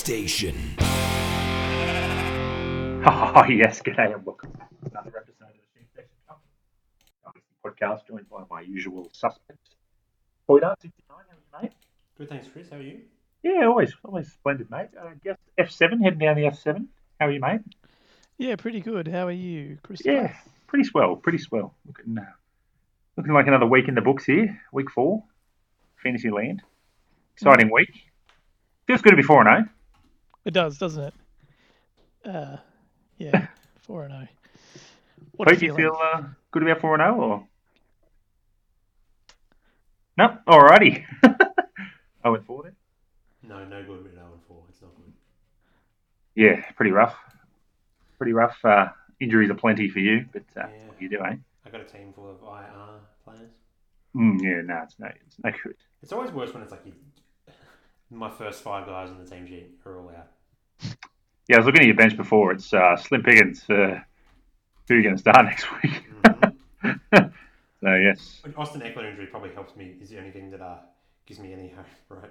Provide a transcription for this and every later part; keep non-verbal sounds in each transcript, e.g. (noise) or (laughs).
Station. (laughs) Oh, yes, g'day and welcome to another episode of the Stream Station podcast, joined by my usual suspects. Boyda, 69, how are you, mate? Good, thanks, Chris. How are you? Yeah, always, always splendid, mate. I uh, guess F7, heading down the F7. How are you, mate? Yeah, pretty good. How are you, Chris? Yeah, pretty swell, pretty swell. Looking, uh, looking like another week in the books here. Week four, Fantasyland. Exciting week. Feels good to be 4 0. It does, doesn't it? Uh, yeah, (laughs) 4 0. What Pete, do you feel uh, good about 4 and 0 or? No? Alrighty. (laughs) I went 4 then? No, no good with 0 4. It's not good. Yeah, pretty rough. Pretty rough. Uh, injuries are plenty for you, but uh, Yeah. what do you do, eh? I got a team full of IR players. Mm, yeah, no, it's no, it's no good. It's always worse when it's like you, my first five guys on the team sheet are all out. Yeah, I was looking at your bench before. It's uh, Slim Pickens. Uh, who are you going to start (laughs) next week? Mhm. (laughs) so, yes. Austin Ekeler injury probably helps me. Is the only thing that uh, gives me any hope, (laughs) right?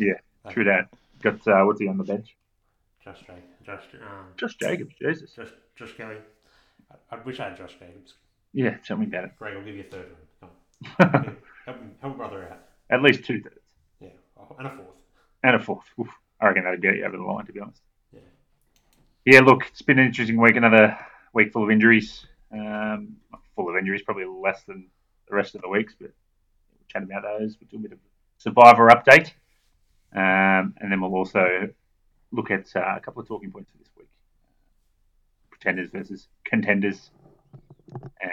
Yeah, Uh, true that. Got, uh, what's he on the bench? Josh Jake, Josh, um, Josh Jacobs, Jesus. Josh, Josh Kelley. I, I wish I had Josh Jacobs. Yeah, tell me about it. Greg, I'll give you a third one. Come on. help, me- help a brother out. At least two thirds. Yeah, and a fourth. And a fourth. Oof, I reckon that'll get you over the line, to be honest. Yeah. Look, it's been an interesting week. Another week full of injuries. Um, full of injuries, probably less than the rest of the weeks, but we'll chat about those. We'll do a bit of survivor update. Um, and then we'll also look at uh, a couple of talking points for this week pretenders versus contenders.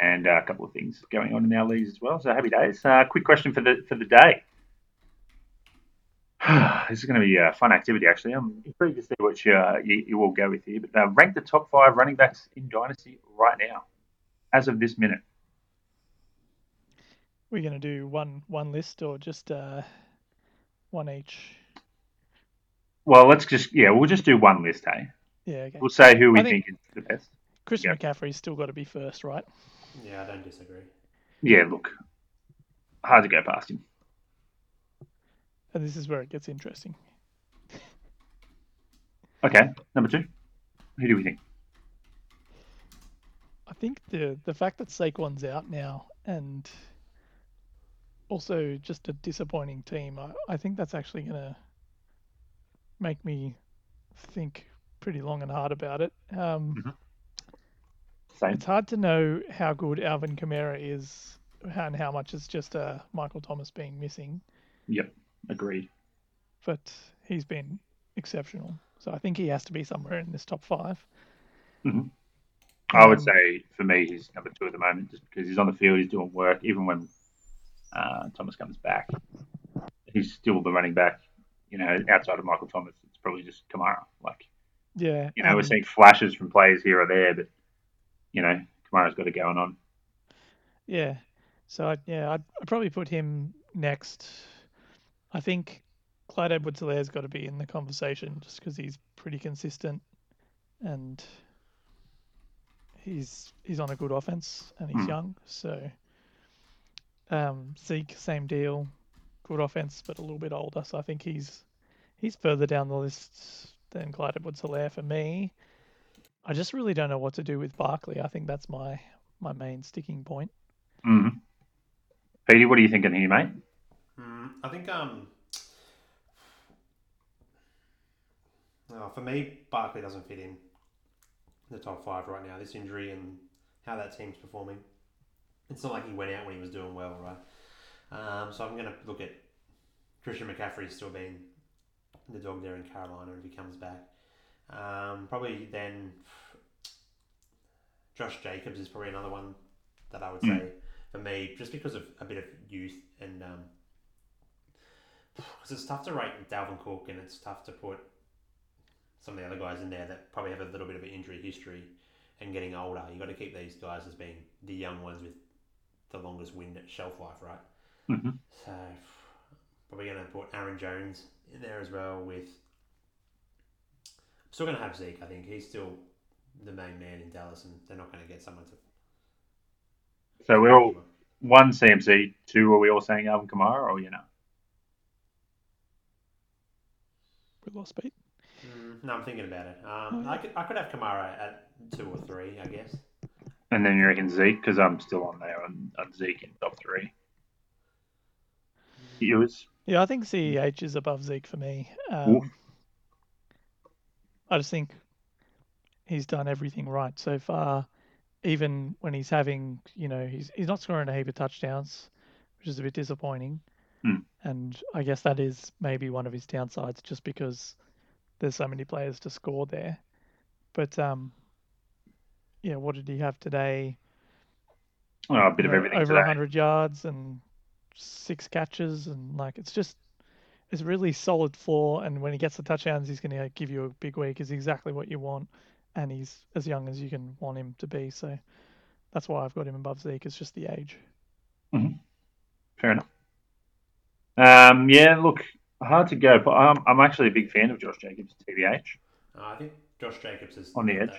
And uh, a couple of things going on in our leagues as well. So happy days. Uh, quick question for the for the day. This is going to be a fun activity, actually. I'm intrigued to see what you, uh, you, you will go with here. But uh, rank the top five running backs in Dynasty right now, as of this minute. We're going to do one one list or just uh, one each? Well, let's just, yeah, we'll just do one list, hey? Yeah, okay. We'll say who we I think, think- is the best. Chris yeah. McCaffrey's still got to be first, right? Yeah, I don't disagree. Yeah, look, hard to go past him. And this is where it gets interesting. (laughs) Okay, number two. Who do we think? I think the the fact that Saquon's out now and also just a disappointing team, I, I think that's actually going to make me think pretty long and hard about it. Um, Same. It's hard to know how good Alvin Kamara is and how much is just uh, Michael Thomas being missing, Yep, agreed. but he's been exceptional. So I think he has to be somewhere in this top five. I would Um, say for me, he's number two at the moment, just because he's on the field, he's doing work. Even when uh, Thomas comes back, he's still the running back. You know, outside of Michael Thomas, it's probably just Kamara. Like, Yeah. you know, we're um, seeing flashes from players here or there, but you know, Kamara's got it going on. Yeah. So I'd, yeah, I'd, I'd probably put him next. I think Clyde Edwards-Hilaire's got to be in the conversation just because he's pretty consistent and he's he's on a good offense and he's Hmm. young. So um, Zeke, same deal, good offense but a little bit older. So I think he's he's further down the list than Clyde Edwards-Hilaire for me. I just really don't know what to do with Barkley. I think that's my my main sticking point. Mm-hmm. Petey, what are you thinking here, mate? I think um, uh, for me, Barkley doesn't fit in the top five right now. This injury and how that team's performing. It's not like he went out when he was doing well, right? Um, so I'm going to look at Christian McCaffrey still being the dog there in Carolina if he comes back. Um, probably then Josh Jacobs is probably another one that I would Mm. say for me, just because of a bit of youth and um, because it's tough to rate Dalvin Cook and it's tough to put some of the other guys in there that probably have a little bit of an injury history and getting older. You've got to keep these guys as being the young ones with the longest wind shelf life, right? Mhm. So probably going to put Aaron Jones in there as well. With still going to have Zeke. I think he's still the main man in Dallas, and they're not going to get someone to. So we're all one CMC, two. Are we all saying Alvin Kamara, or you know? We lost Pete. Mm, no, I'm thinking about it. Um, I could I could have Kamara at two or three, I guess. And then you reckon Zeke because I'm still on there on, on Zeke in top three. Yours? Yeah, I think CEH is above Zeke for me. Um, I just think he's done everything right so far. Even when he's having, you know, he's he's not scoring a heap of touchdowns, which is a bit disappointing. Hmm. And I guess that is maybe one of his downsides, just because there's so many players to score there. But um, yeah, what did he have today? Oh, a bit of you know, everything over today. 100 yards and six catches and like it's just it's really solid floor and when he gets the touchdowns he's going to give you a big week is exactly what you want and he's as young as you can want him to be so that's why I've got him above Zeke it's just the age Fair enough. Um, yeah, look, hard to go, but I'm, I'm actually a big fan of Josh Jacobs, TBH. Uh, I think Josh Jacobs is On the edge.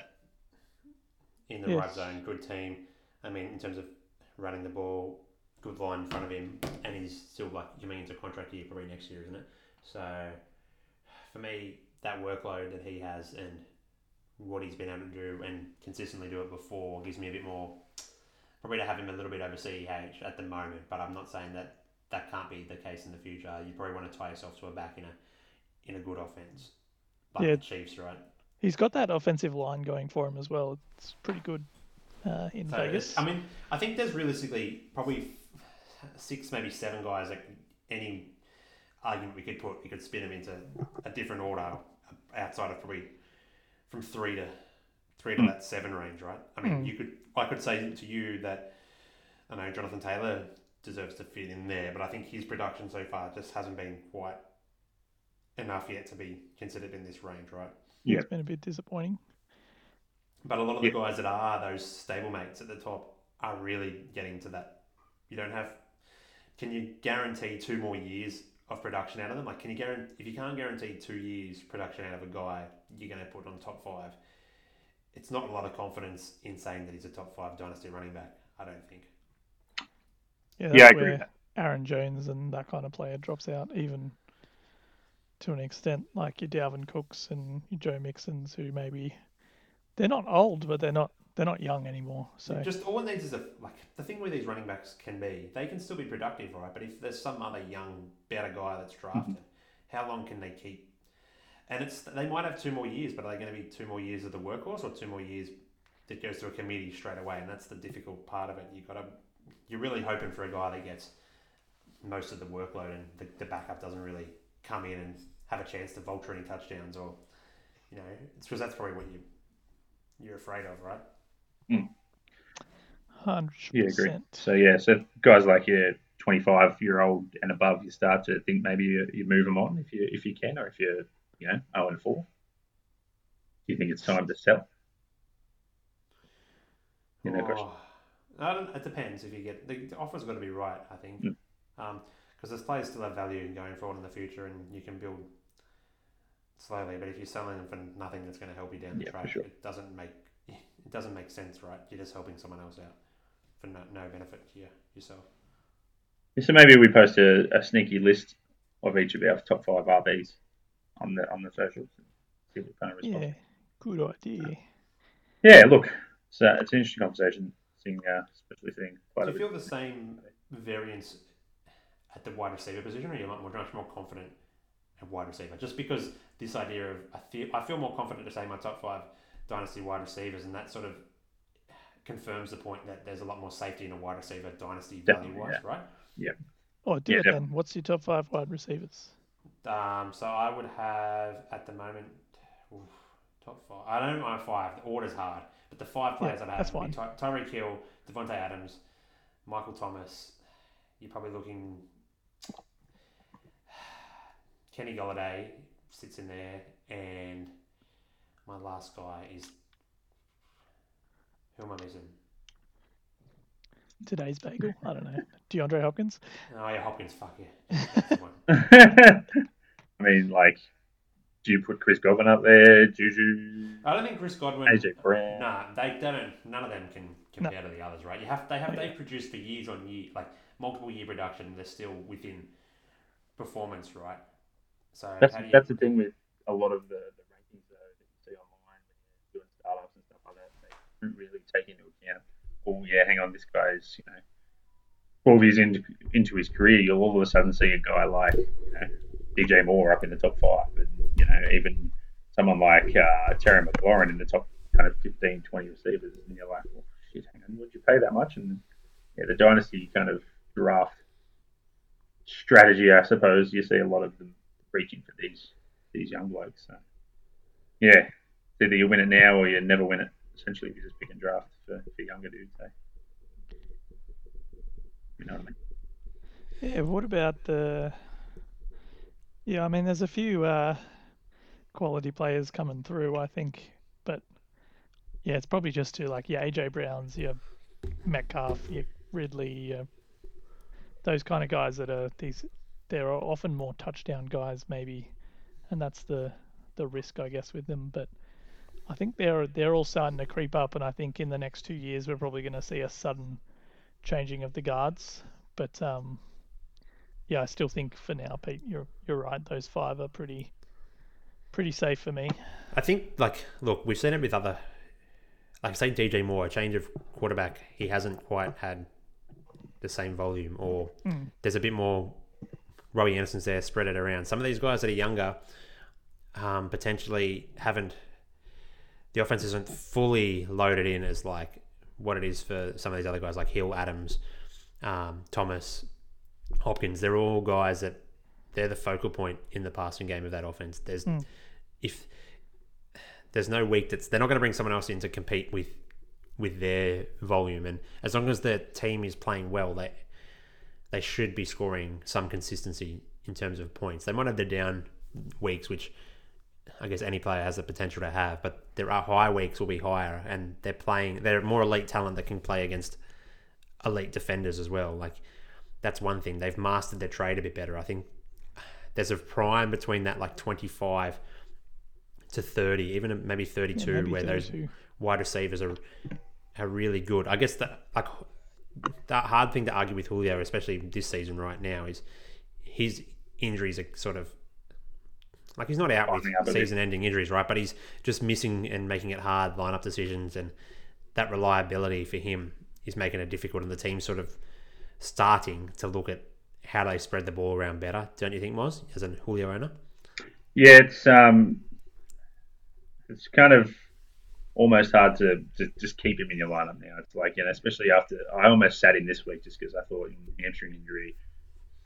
in the right zone. Good team. I mean, in terms of running the ball, good line in front of him, and he's still like coming a contract year probably next year, isn't it? So for me, that workload that he has and what he's been able to do and consistently do it before gives me a bit more. Probably to have him a little bit over CEH at the moment, but I'm not saying that that can't be the case in the future. You probably want to tie yourself to a back in a in a good offense, like Yeah. the Chiefs, right? he's got that offensive line going for him as well it's pretty good uh, in So, Vegas I mean, I think there's realistically probably six, maybe seven guys that any argument we could put, we could spin them into a different order outside of probably from three to three to Hmm. that seven range, right? I mean, Hmm. you could, I could say to you that I know Jonathan Taylor deserves to fit in there, but I think his production so far just hasn't been quite enough yet to be considered in this range, right? Yeah. it's been a bit disappointing But a lot of the Yeah. guys that are those stablemates at the top are really getting to that. You don't have. Can you guarantee two more years of production out of them? Like, can you guarantee if you can't guarantee two years production out of a guy, you're going to put on top five. It's not a lot of confidence in saying that he's a top five dynasty running back. I don't think. Yeah, Yeah, I agree where Aaron Jones and that kind of player drops out even to an extent like your Dalvin Cooks and your Joe Mixons who maybe they're not old but they're not they're not young anymore so Just all it needs is a like the thing where these running backs can be. They can still be productive, right? But if there's some other young, better guy that's drafted, mm-hmm. how long can they keep? And it's they might have two more years, but are they going to be two more years of the workhorse or two more years that goes to a committee straight away? And that's the difficult part of it. You've got to you're really hoping for a guy that gets most of the workload and the, the backup doesn't really come in and have a chance to vulture any touchdowns or you know it's because that's probably what you you're afraid of, right? 100% Yeah, agree. So, yeah, so guys like your 25 year old and above, you start to think maybe you, you move them on if you if you can, or if you're, you know, 0 and 4. Do you think it's time to sell? You know, question. Oh. I don't, it depends if you get the, the offer's got to be right. I think Mm. because those players still have value in going forward in the future, and you can build slowly. But if you're selling them for nothing, that's going to help you down the Yeah, track. sure. It doesn't make it doesn't make sense, right? You're just helping someone else out for no, no benefit to you, yourself. So maybe we post a, a sneaky list of each of our top five RBs on the on the socials. See what kind of respond. Yeah, good idea. Yeah, look, so it's an interesting conversation, seeing, uh, especially seeing quite Do a you bit. feel the same variance at the wide receiver position, or are you much more, much more confident at wide receiver? Just because this idea of I feel I feel more confident to say my top five dynasty wide receivers, and that sort of confirms the point that there's a lot more safety in a wide receiver dynasty value Definitely, wise, right? Yeah. Oh, do Yeah, it then. What's your top five wide receivers? Um, so I would have at the moment oof, top five. I don't know my five. The order's hard, but the five players that I that's have would be Ty- Tyreek Hill, Davante Adams, Michael Thomas. You're probably looking. (sighs) Kenny Golladay sits in there, and my last guy is. Who am I missing? Today's bagel. I don't know. (laughs) DeAndre Hopkins. Oh yeah, Hopkins. Fuck yeah. (laughs) That's the one. (laughs) I mean, like, do you put Chris Godwin up there? Juju? I don't think Chris Godwin. AJ Brown. Nah, they, they don't. None of them can compare no. to the others, right? You have they have yeah. they produce the years on year like multiple year production. They're still within performance, right? So that's you, that's the thing with a lot of the, the rankings that you see online when you're doing startups and stuff like that. They don't really take into account. Oh yeah, hang on, this guy's you know. 12 years into, into his career, you'll all of a sudden see a guy like you know, DJ Moore up in the top five, and you know even someone like uh, Terry McLaurin in the top kind of 15, 20 receivers, and you're like, well, shit, hang on, would you pay that much? And yeah, the dynasty kind of draft strategy, I suppose, you see a lot of them reaching for these these young blokes. So yeah, either you win it now or you never win it. Essentially, you just pick and draft for, for younger dudes. So. You know what I mean? Yeah, what about the? Yeah, I mean, there's a few uh, quality players coming through, I think, but yeah, it's probably just to like yeah, AJ Brown's, your Metcalf, your Ridley, your, those kind of guys that are these. There are often more touchdown guys, maybe, and that's the the risk, I guess, with them. But I think they're they're all starting to creep up, and I think in the next two years we're probably going to see a sudden changing of the guards. But um, yeah, I still think for now, Pete, you're you're right. Those five are pretty pretty safe for me. I think, like, look, we've seen it with other, like, say DJ Moore, a change of quarterback, he hasn't quite had the same volume, or Mm. there's a bit more Robbie Anderson's there, spread it around. Some of these guys that are younger, um, potentially haven't, the offense isn't fully loaded in as like what it is for some of these other guys like Hill, Adams, um, Thomas, Hopkins. They're all guys that they're the focal point in the passing game of that offense. There's Mm. If there's no week that's they're not going to bring someone else in to compete with with their volume, and as long as the team is playing well, they they should be scoring some consistency in terms of points. They might have their down weeks, which I guess any player has the potential to have, but there are high weeks will be higher, and they're playing. They're more elite talent that can play against elite defenders as well. Like that's one thing they've mastered their trade a bit better. I think there's a prime between that like 25 to 30, even maybe 32, Yeah, maybe where those wide receivers are are really good. I guess that like that hard thing to argue with Julio, especially this season right now, is his injuries are sort of like he's not out with Climbing up a bit. season-ending injuries, right? But he's just missing and making it hard lineup decisions, and that reliability for him is making it difficult. And the team's sort of starting to look at how they spread the ball around better. Don't you think, Moz, as a Julio owner? Yeah, it's um, it's kind of almost hard to, to just keep him in your lineup now. It's like you know, especially after I almost sat in this week just because I thought in hamstring injury,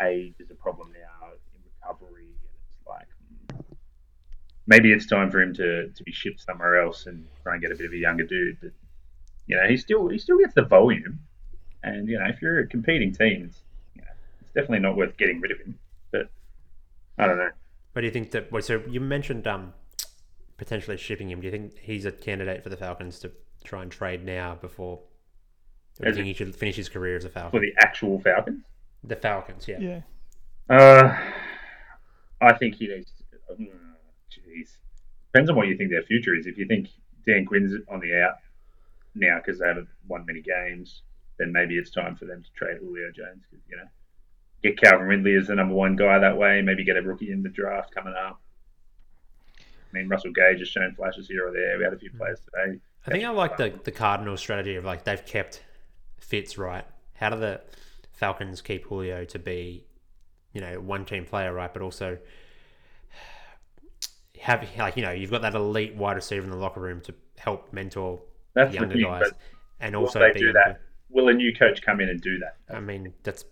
age is a problem now in recovery, and it's like hmm, maybe it's time for him to, to be shipped somewhere else and try and get a bit of a younger dude. But you know, he still he still gets the volume, and you know, if you're a competing team, it's you know, it's definitely not worth getting rid of him. But I don't know. But do you think that? Well, so you mentioned um, potentially shipping him. Do you think he's a candidate for the Falcons to try and trade now before? Or do you think he should finish his career as a Falcon? For the actual Falcons. The Falcons, yeah. Yeah. Uh, I think he needs. To, mm, Jeez, depends on what you think their future is. If you think Dan Quinn's on the out now because they haven't won many games, then maybe it's time for them to trade Julio Jones. 'cause, you know, get Calvin Ridley as the number one guy that way. Maybe get a rookie in the draft coming up. I mean, Russell Gage has shown flashes here or there. We had a few mm. players today. I think I like the the Cardinals strategy of like they've kept Fitz right. How do the Falcons keep Julio to be, you know, one team player, right? But also have like you know you've got that elite wide receiver in the locker room to help mentor That's the younger thing. guys, and also they do that? Will a new coach come in and do that? I mean, that's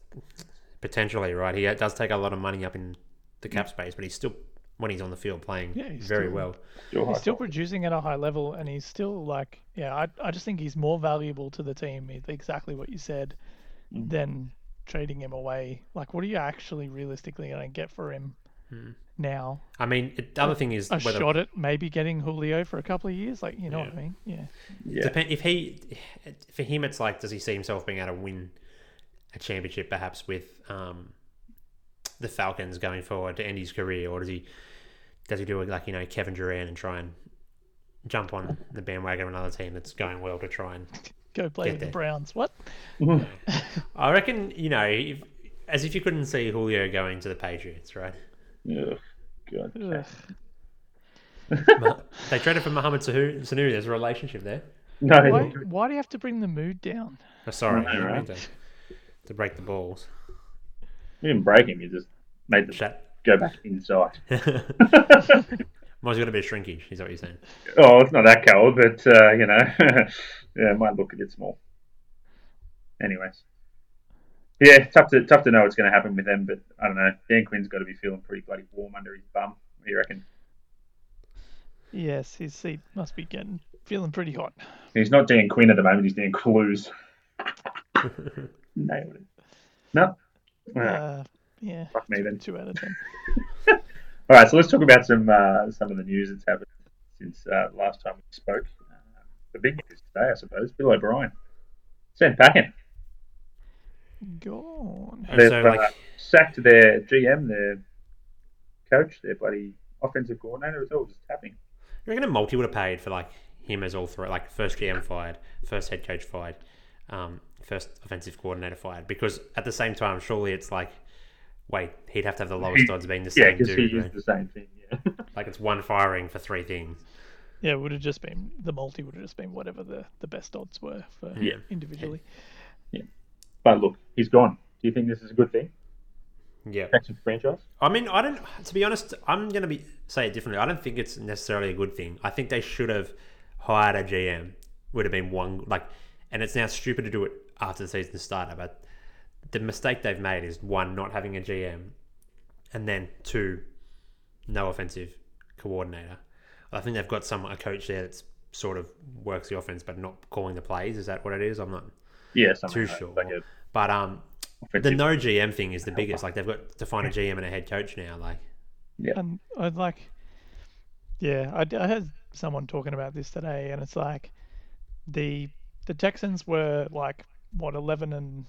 potentially right. He does take a lot of money up in the cap mm. space, but he's still when he's on the field playing Yeah, he's very still- well. Still He's still producing at a high level, and he's still like, yeah, I, I just think he's more valuable to the team. Exactly what you said, Mm. than trading him away. Like, what are you actually realistically going to get for him Hmm. now? I mean, it, the other thing is A whether shot at maybe getting Julio for a couple of years, like you know what I mean? Yeah. Yeah. Depend if he, for him, it's like, does he see himself being able to win a championship, perhaps with um, the Falcons going forward to end his career, or does he, does he do it like you know Kevin Durant and try and jump on the bandwagon of another team that's going well to try and? Go play Get with the there. Browns. What? (laughs) I reckon you know, if, as if you couldn't see Julio going to the Patriots, right? Yeah, God. Ugh. Ma- (laughs) they traded for Mohamed Sanu. Sanu. There's a relationship there. No, Why, why do you have to bring the mood down? Oh, sorry, I I right? to, to break the balls. You didn't break him. You just made the Chat. go back inside. (laughs) Mine's got a bit of shrinkage, is that what you're saying. oh, it's not that cold, but uh, you know, (laughs) yeah, it might look a bit small. Anyways, yeah, tough to tough to know what's going to happen with them, but I don't know. Dan Quinn's got to be feeling pretty bloody warm under his bum. What do you reckon? Yes, his seat must be getting feeling pretty hot. He's not Dan Quinn at the moment. He's Dan Clues. (laughs) Nailed it. No. Uh, yeah, fuck me then. two out of ten. (laughs) All right, so let's talk about some uh, some of the news that's happened since uh, last time we spoke. Uh, the big news today, I suppose, Bill O'Brien sent packing. Gone. And They've so, uh, like, sacked their GM, their coach, their bloody offensive coordinator. It's all just happening. you reckon a multi would have paid for like him as all three, like first GM fired, first head coach fired, um, first offensive coordinator fired? Because at the same time, surely it's like, wait, he'd have to have the lowest odds being the Yeah, same because he dude. is right? the same thing. Yeah. (laughs) Like it's one firing for three things. Yeah, it would have just been the multi would have just been whatever the, the best odds were for individually. Yeah. individually. but look, he's gone. Do you think this is a good thing? Yeah. Texans franchise? I mean, I don't. To be honest, I'm going to be say it differently. I don't think it's necessarily a good thing. I think they should have hired a GM. Would have been one like, and it's now stupid to do it after the season started. But the mistake they've made is one, not having a GM, and then two, no offensive coordinator. I think they've got some a coach there that's sort of works the offense, but not calling the plays. Is that what it is? I'm not Yeah, something too like, sure. like a But um, the no GM thing is the biggest. Like they've got to find a GM and a head coach now. Like. yeah, And I'd like, yeah, I, I heard someone talking about this today, and it's like the the Texans were like what eleven and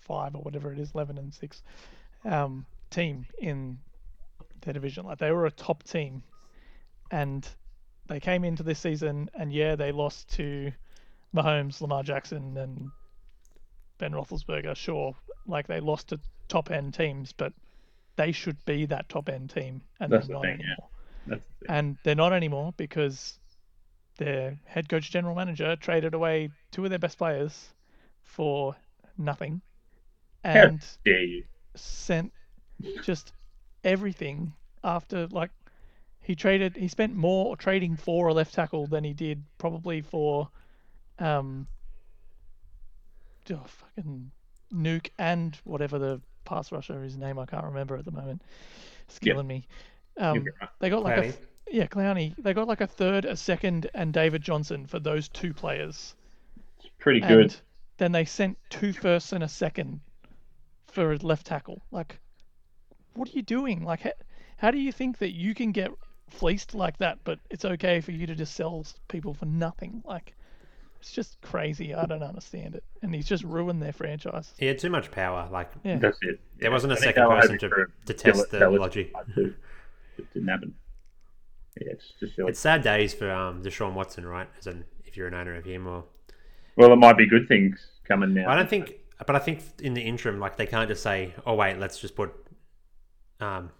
five or whatever it is, eleven and six, um, team in their division. Like they were a top team, and they came into this season, and yeah, they lost to Mahomes, Lamar Jackson, and Ben Roethlisberger. Sure, like they lost to top end teams, but they should be that top end team, and That's they're the not thing, anymore. That's the. And they're not anymore because their head coach, general manager, traded away two of their best players for nothing, and dare you? sent just everything after like he traded he spent more trading for a left tackle than he did probably for um oh, fucking nuke and whatever the pass rusher his name I can't remember at the moment it's Yeah. killing me um You'll be right. they got like a Clowney. th- yeah Clowney they got like a third a second and David Johnson for those two players It's pretty good. And then they sent two firsts and a second for a left tackle. Like, what are you doing? Like, how, how do you think that you can get fleeced like that, but it's okay for you to just sell people for nothing? Like, it's just crazy. I don't understand it. And he's just ruined their franchise. He had too much power. Like Yeah. That's it. there wasn't a I second person to, to test the logic. (laughs) It didn't happen. Yeah, it's just silly. It's sad days for um, Deshaun Watson, right? As an if you're an owner of him, or Well, it might be good things coming now. I don't think, but I think in the interim, like they can't just say, "Oh wait, let's just put um,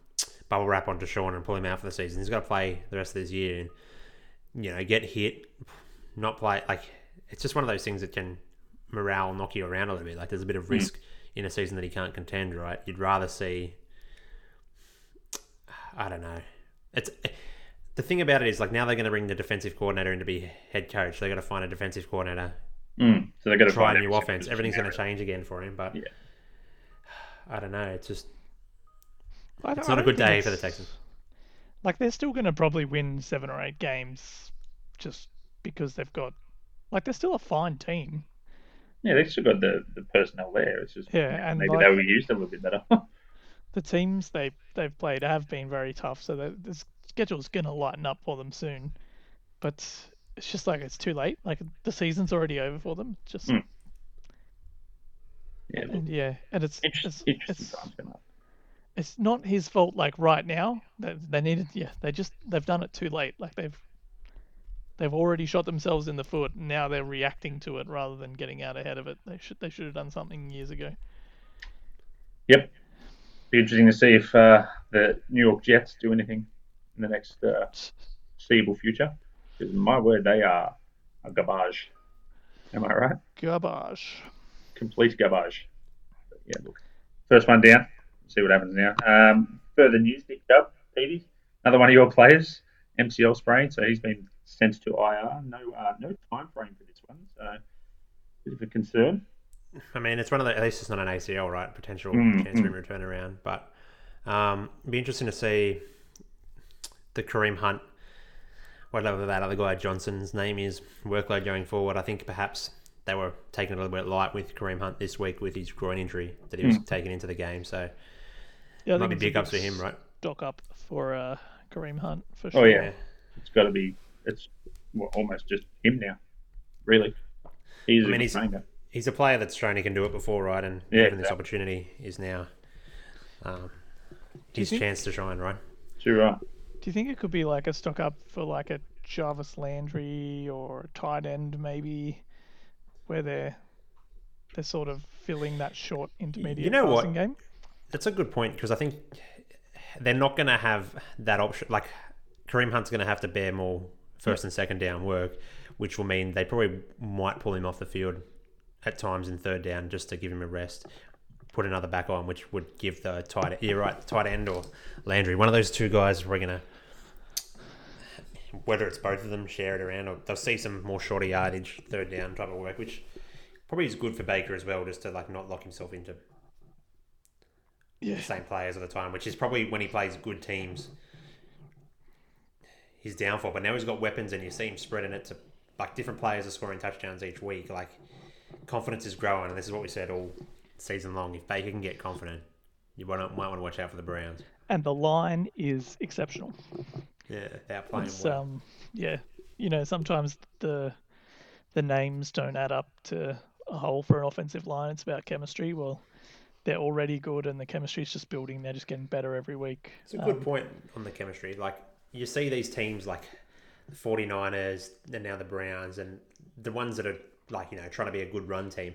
bubble wrap on Deshaun and pull him out for the season." He's got to play the rest of this year, and you know, get hit, not play. Like it's just one of those things that can morale knock you around a little bit. Like there's a bit of risk in a season that he can't contend. Right? You'd rather see. I don't know. It's the thing about it is like now they're going to bring the defensive coordinator in to be head coach. They got to find a defensive coordinator, Mm, so they're going to try a new offense. Everything's going to change again for him. But Yeah. (sighs) I don't know. It's just I it's don't- a good day for the Texans. Like, they're still going to probably win seven or eight games just because they've got. Like, they're still a fine team. Yeah, they've still got the, the personnel there. It's just Yeah, and maybe like- they were used a little bit better. (laughs) the teams they they've played have been very tough, so the, the schedule's gonna lighten up for them soon. But it's just like it's too late. Like the season's already over for them. Just Hmm. yeah, and yeah, and it's interesting, it's, interesting it's, times coming up. it's not his fault. Like right now, they, they needed yeah, they just they've done it too late. Like they've they've already shot themselves in the foot. And now they're reacting to it rather than getting out ahead of it. They should they should have done something years ago. Yep. Be interesting to see if uh, the New York Jets do anything in the next uh, foreseeable future. Because my word, they are a garbage. Am I right? Garbage. Complete garbage. But yeah, look. First one down. See what happens now. Um, further news, Nick Chubb, Petey, another one of your players, MCL sprain, so he's been sent to IR. No, uh, no time frame for this one, so bit of a concern. I mean, it's one of the at least it's not an ACL, right? Potential Mm, chance for him to turn around, but um, it'd be interesting to see the Kareem Hunt, whatever that other guy Johnson's name is, workload going forward. I think perhaps they were taking it a little bit light with Kareem Hunt this week with his groin injury that he was taking into the game. So Yeah, I might be big ups for him, right? Stock up for uh, Kareem Hunt for sure. Oh sure. yeah, it's got to be. It's well, almost just him now, really. He's I a mean, he's- He's a player that's shown he can do it before, right? And Yeah, given this exactly. opportunity is now um, his think- chance to shine, right? Too right. Do you think it could be like a stock up for like a Jarvis Landry or a tight end maybe, where they're they're sort of filling that short intermediate you know what? passing game? That's a good point because I think they're not going to have that option. Like Kareem Hunt's going to have to bear more first and second down work, which will mean they probably might pull him off the field at times in third down just to give him a rest. Put another back on, which would give the tight yeah right tight end or Landry one of those two guys. We're gonna whether it's both of them share it around or they'll see some more shorter yardage third down type of work, which probably is good for Baker as well, just to like not lock himself into Yeah, the same players all the time, which is probably when he plays good teams, his downfall. But now he's got weapons, and you see him spreading it to like different players are scoring touchdowns each week. Like confidence is growing, and this is what we said all season long. If Baker can get confident, you might, might want to watch out for the Browns. and the line is exceptional. Yeah, they're playing It's well. um yeah, you know sometimes the the names don't add up to a whole for an offensive line. It's about chemistry. Well, they're already good, and the chemistry is just building. They're just getting better every week. It's a good Um, point on the chemistry. Like you see these teams like the 49ers and now the Browns and the ones that are like, you know, trying to be a good run team.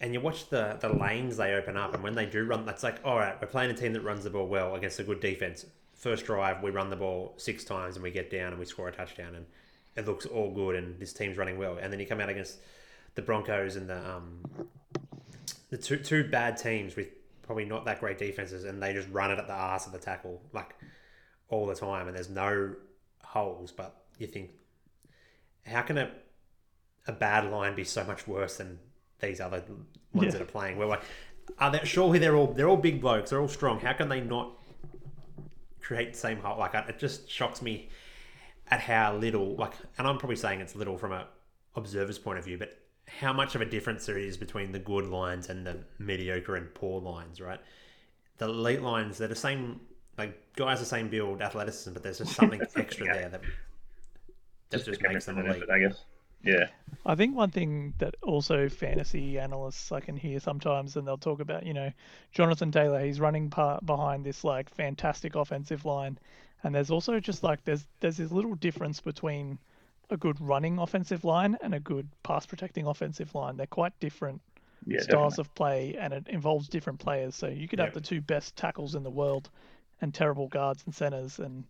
And you watch the the lanes they open up and when they do run that's like, all right, we're playing a team that runs the ball well against a good defense. First drive, we run the ball six times and we get down and we score a touchdown and it looks all good and this team's running well. And then you come out against the Broncos and the um the two two bad teams with probably not that great defenses, and they just run it at the arse of the tackle like all the time, and there's no holes. But you think, how can a a bad line be so much worse than these other ones Yeah. that are playing? We're like, are they, surely they're all they're all big blokes, they're all strong. How can they not create the same hole? Like it just shocks me at how little like, and I'm probably saying it's little from a observer's point of view, but how much of a difference there is between the good lines and the mediocre and poor lines, right? The elite lines, they're the same, like guys the same build, athleticism, but there's just something (laughs) extra there that that just, the makes them elite. I guess. Yeah. I think one thing that also fantasy analysts I can hear sometimes, and they'll talk about, you know, Jonathan Taylor. He's running part behind this like fantastic offensive line, and there's also just like there's there's this little difference between a good running offensive line and a good pass protecting offensive line. They're quite different Yeah. styles definitely. of play, and it involves different players. So you could have the two best tackles in the world, and terrible guards and centers, and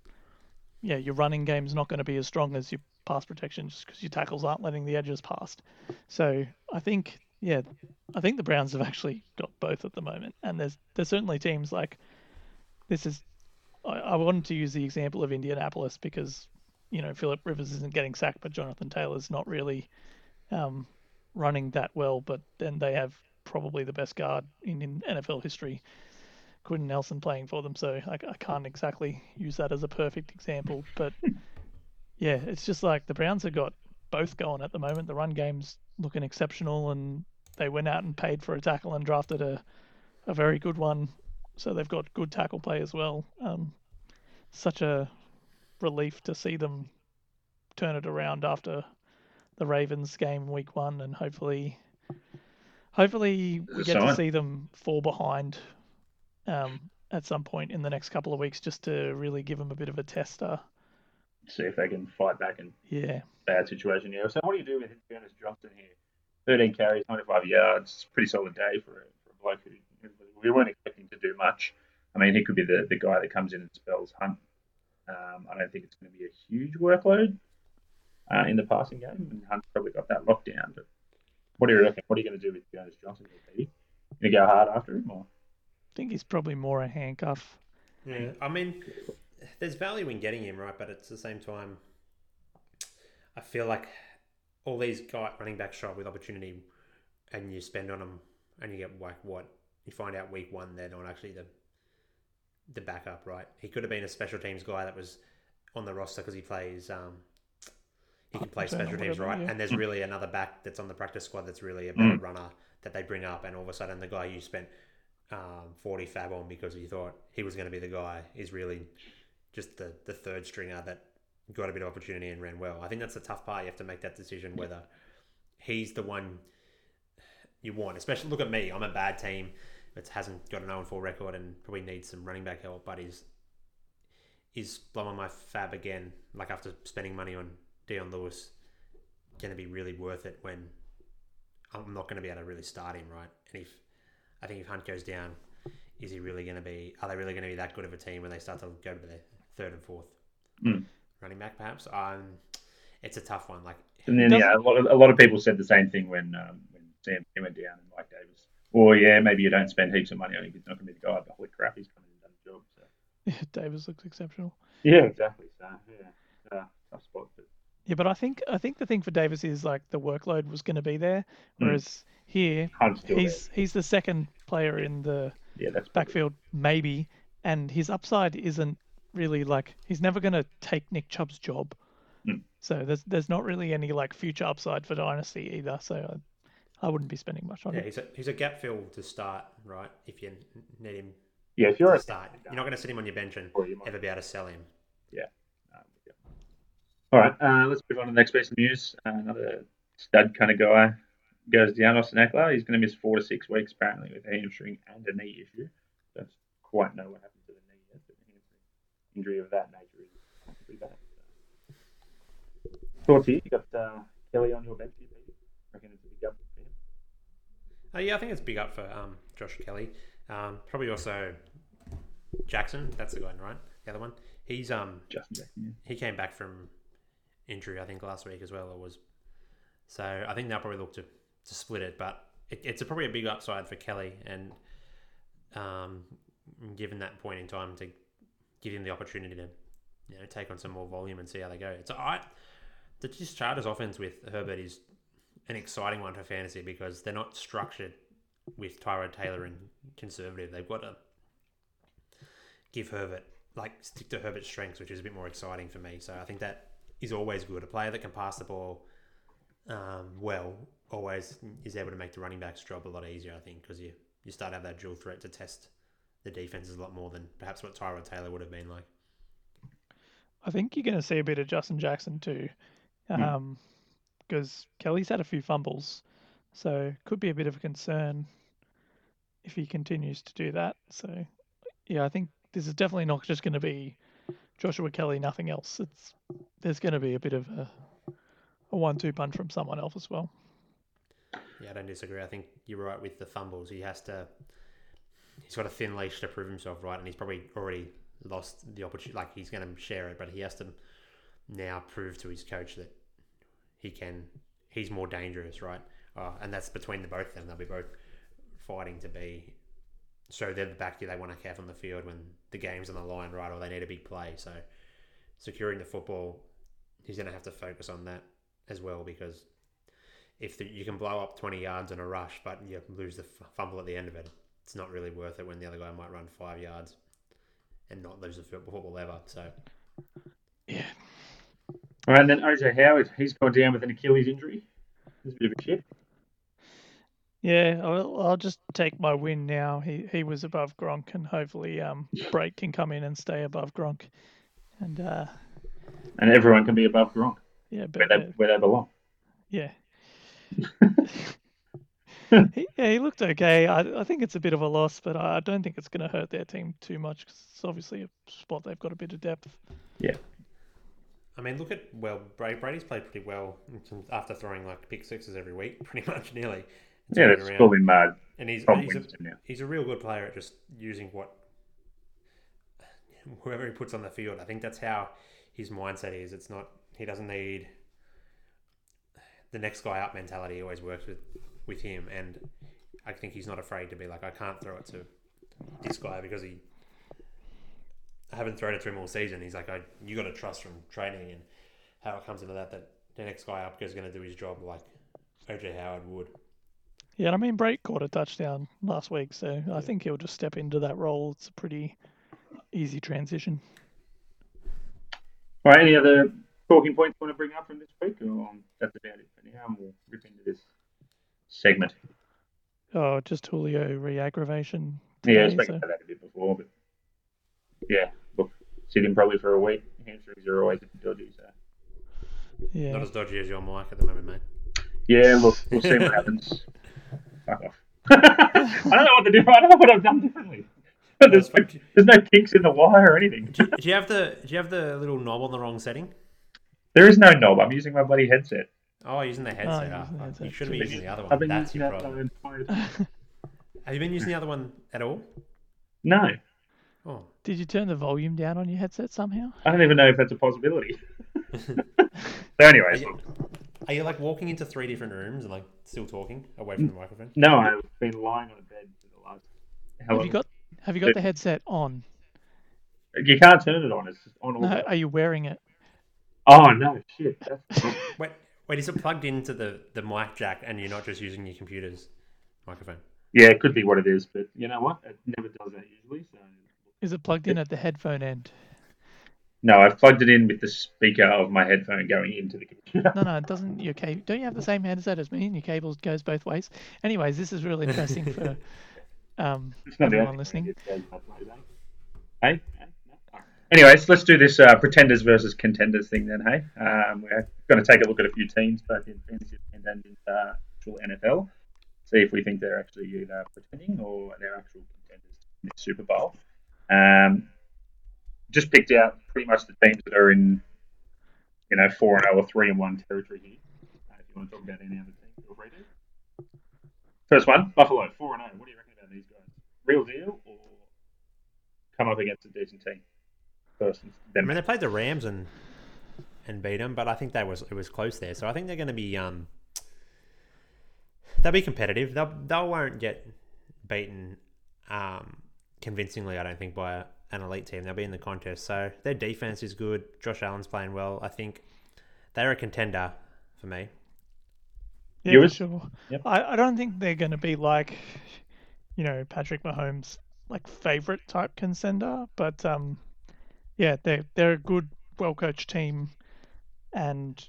yeah, your running game's not going to be as strong as your pass protection just because your tackles aren't letting the edges past. So I think, yeah, I think the Browns have actually got both at the moment, and there's there's certainly teams like this is. I, I wanted to use the example of Indianapolis because you know Philip Rivers isn't getting sacked, but Jonathan Taylor's not really um, running that well. But then they have probably the best guard in, in NFL history, Quenton Nelson, playing for them. So I, I can't exactly use that as a perfect example, but (laughs) yeah, it's just like the Browns have got both going at the moment. The run game's looking exceptional, and they went out and paid for a tackle and drafted a a very good one. So they've got good tackle play as well. Um, such a relief to see them turn it around after the Ravens game week one, and hopefully, hopefully we get to see them fall behind um, at some point in the next couple of weeks, just to really give them a bit of a tester. See if they can fight back in Yeah, bad situation. Yeah. So what do you do with Ernest Johnson here? 13 carries, 95 yards. Pretty solid day for a, for a bloke who we weren't expecting to do much. I mean, he could be the, the guy that comes in and spells Hunt. Um, I don't think it's going to be a huge workload. uh, in the passing game, and Hunt's probably got that lockdown. But what do you reckon? What are you going to do with Jonas Johnson? You going to go hard after him, or I think he's probably more a handcuff. Yeah, I mean, there's value in getting him right, but at the same time, I feel like all these guy running back show up with opportunity, and you spend on them, and you get like what you find out week one they're not actually the the backup, right? He could have been a special teams guy that was on the roster because he plays. Um, he can play special teams, right? yeah. And there's really another back that's on the practice squad that's really a better runner that they bring up, and all of a sudden the guy you spent um, 40 FAAB on because you thought he was going to be the guy is really just the, the third stringer that got a bit of opportunity and ran well. I think that's the tough part. You have to make that decision whether he's the one you want. Especially look at me. I'm a bad team that hasn't got an 0 4 record and probably needs some running back help, but is is blowing my FAAB again, like after spending money on Dion Lewis, going to be really worth it when I'm not going to be able to really start him, right? And if I think if Hunt goes down, is he really going to be? Are they really going to be that good of a team when they start to go to their third and fourth Mm. running back? Perhaps. Um, it's a tough one. Like, And then, yeah, a lot, of, a lot of people said the same thing when um, when Sam went down and Mike Davis. Or yeah, maybe you don't spend heaps of money on him. He's not going to be the guy. But holy crap, he's come in and done the job. So. (laughs) Yeah, Davis looks exceptional. Yeah, exactly. So yeah, uh, tough spot. But Yeah, but I think I think the thing for Davis is like the workload was going to be there, Mm. whereas here Hunt's still he's he's the second player in the. Yeah, that's probably- backfield maybe, and his upside isn't really like he's never going to take Nick Chubb's job. Mm. So there's there's not really any like future upside for dynasty either. So I, I wouldn't be spending much on him. yeah, it. he's a he's a gap fill to start, right? If you need him Yeah, if you're to a start, you're not going to sit him on your bench and you might ever be able to sell him. Um, yeah. All right, uh, let's move on to the next piece of news. Uh, another stud kind of guy goes down, Austin Ekeler. He's going to miss four to six weeks apparently with a hamstring and a knee issue. Don't quite know what happened to the knee yet, but a hamstring injury of that nature is pretty bad. So. Thoughts here? You got uh, Kelley on your bench here, Pete? Reckon it's a big up for him? Uh, yeah, I think it's big up for um, Josh Kelley. Um, probably also Jackson. That's the guy, right? The other one. He's um Justin Jackson. he came back from injury, I think, last week as well. It was so. I think they'll probably look to, to split it, but it, it's a, probably a big upside for Kelley, and um, given that point in time to give him the opportunity to you know take on some more volume and see how they go. It's I the just Chargers offense with Herbert is an exciting one for fantasy because they're not structured with Tyrod Taylor and conservative. They've got to give Herbert like stick to Herbert's strengths, which is a bit more exciting for me. So I think that is always good. A player that can pass the ball um, well always is able to make the running back's job a lot easier. I think because you you start to have that dual threat to test the defenses a lot more than perhaps what Tyrod Taylor would have been like. I think you're going to see a bit of Justin Jackson too, Hmm. um, because Kelley's had a few fumbles, so could be a bit of a concern if he continues to do that. So, yeah, I think this is definitely not just going to be Joshua Kelley, nothing else. It's there's going to be a bit of a a one-two punch from someone else as well. Yeah, I don't disagree. I think you're right with the fumbles. He has to. He's got a thin leash to prove himself, right? And he's probably already lost the opportunity. Like he's going to share it, but he has to now prove to his coach that he can. He's more dangerous, right? Uh, and that's between the both of them. They'll be both fighting to be. So they're the back they want to have on the field when the game's on the line, right? Or they need a big play. So securing the football, he's going to have to focus on that as well because if the, you can blow up 20 yards in a rush, but you lose the f- fumble at the end of it, it's not really worth it when the other guy might run five yards and not lose the foot- football ever. So, Yeah, All right, and then OJ Howard, he's gone down with an Achilles injury. It's a bit of a shit. yeah. I'll, I'll just take my win now. He he was above Gronk, and hopefully, um, Brate can come in and stay above Gronk, and uh, And everyone can be above Gronk, yeah, where but they, where they belong. Yeah. (laughs) he, yeah, he looked okay. I, I think it's a bit of a loss, but I don't think it's going to hurt their team too much because it's obviously a spot they've got a bit of depth. Yeah. I mean, look at, well, Brady's played pretty well after throwing like pick sixes every week, (laughs) pretty much nearly. Yeah, Turning that's around. fully mud And he's, he's, a, he's a real good player at just using what whoever he puts on the field. I think that's how his mindset is. It's not he doesn't need the next guy up mentality always works with with him, and I think he's not afraid to be like, I can't throw it to this guy because he. I haven't thrown it to him all season. He's like, I, you got to trust from training and how it comes into that that the next guy up is going to do his job like OJ Howard would. Yeah, and I mean, Brate caught a touchdown last week, so I think he'll just step into that role. It's a pretty easy transition. All right, any other talking points you want to bring up from this week? Or um, that's about it for now, and we'll rip into this segment. Oh, just Julio re-aggravation. Yeah, I spoke so- about that a bit before, but yeah, look, sit him probably for a week. Hamstrings are always a bit dodgy, so Yeah, Not as dodgy as your mic at the moment, mate. yeah, look, we'll see what happens. (laughs) Fuck off. (laughs) I don't know what to do. I don't know what I've done differently. There's no, there's no kinks in the wire or anything. Do you have the Do you have the little knob on the wrong setting? There is no knob. I'm using my bloody headset. Oh, using the headset. you're Ah, using the headset. You should be using the other I've one. been That's using your that problem. (laughs) Have you been using the other one at all? No, Oh, Did you turn the volume down on your headset somehow? I don't even know if that's a possibility. (laughs) (laughs) so, anyways, Are you- are you like walking into three different rooms and like still talking away from the microphone? no, I've been lying on a bed for the last. How Have long? you got Have you got the headset on? You can't turn it on. It's on all. No, are you wearing it? Oh no, shit. (laughs) Wait, wait, is it plugged into the the mic jack and you're not just using your computer's microphone? yeah, it could be what it is, but you know what? It never does that usually. So Is it plugged in at the headphone end? no, I've plugged it in with the speaker of my headphone going into the computer. No, no, it doesn't. Your cable. Don't you have the same headset as me? And your cable goes both ways. Anyways, this is really interesting for (laughs) um, It's not the everyone listening. thing it does both ways? Hey? Anyways, let's do this uh, pretenders versus contenders thing then, hey? Um, we're going to take a look at a few teams, both in fantasy and in uh, actual NFL, see if we think they're actually either pretending or they're actual contenders in the Super Bowl. Um, just picked out pretty much the teams that are in, you know, 4 and 0 or 3 and 1 territory here. Uh, if you want to talk about any other team, feel free to. First one, Buffalo, 4 and 0. What do you reckon about these guys? Real deal or come up against a decent team? First, and I then mean, they played the Rams and and beat them, but I think that was it was close there. So I think they're going to be um they'll be competitive. They'll they won't get beaten um convincingly. I don't think by an elite team. They'll be in the contest. So their defense is good. Josh Allen's playing well. I think they're a contender for me. Yeah, You for sure. Yep. I, I don't think they're going to be like, you know, Patrick Mahomes' like favorite type contender, but um, yeah, they're they're a good, well coached team, and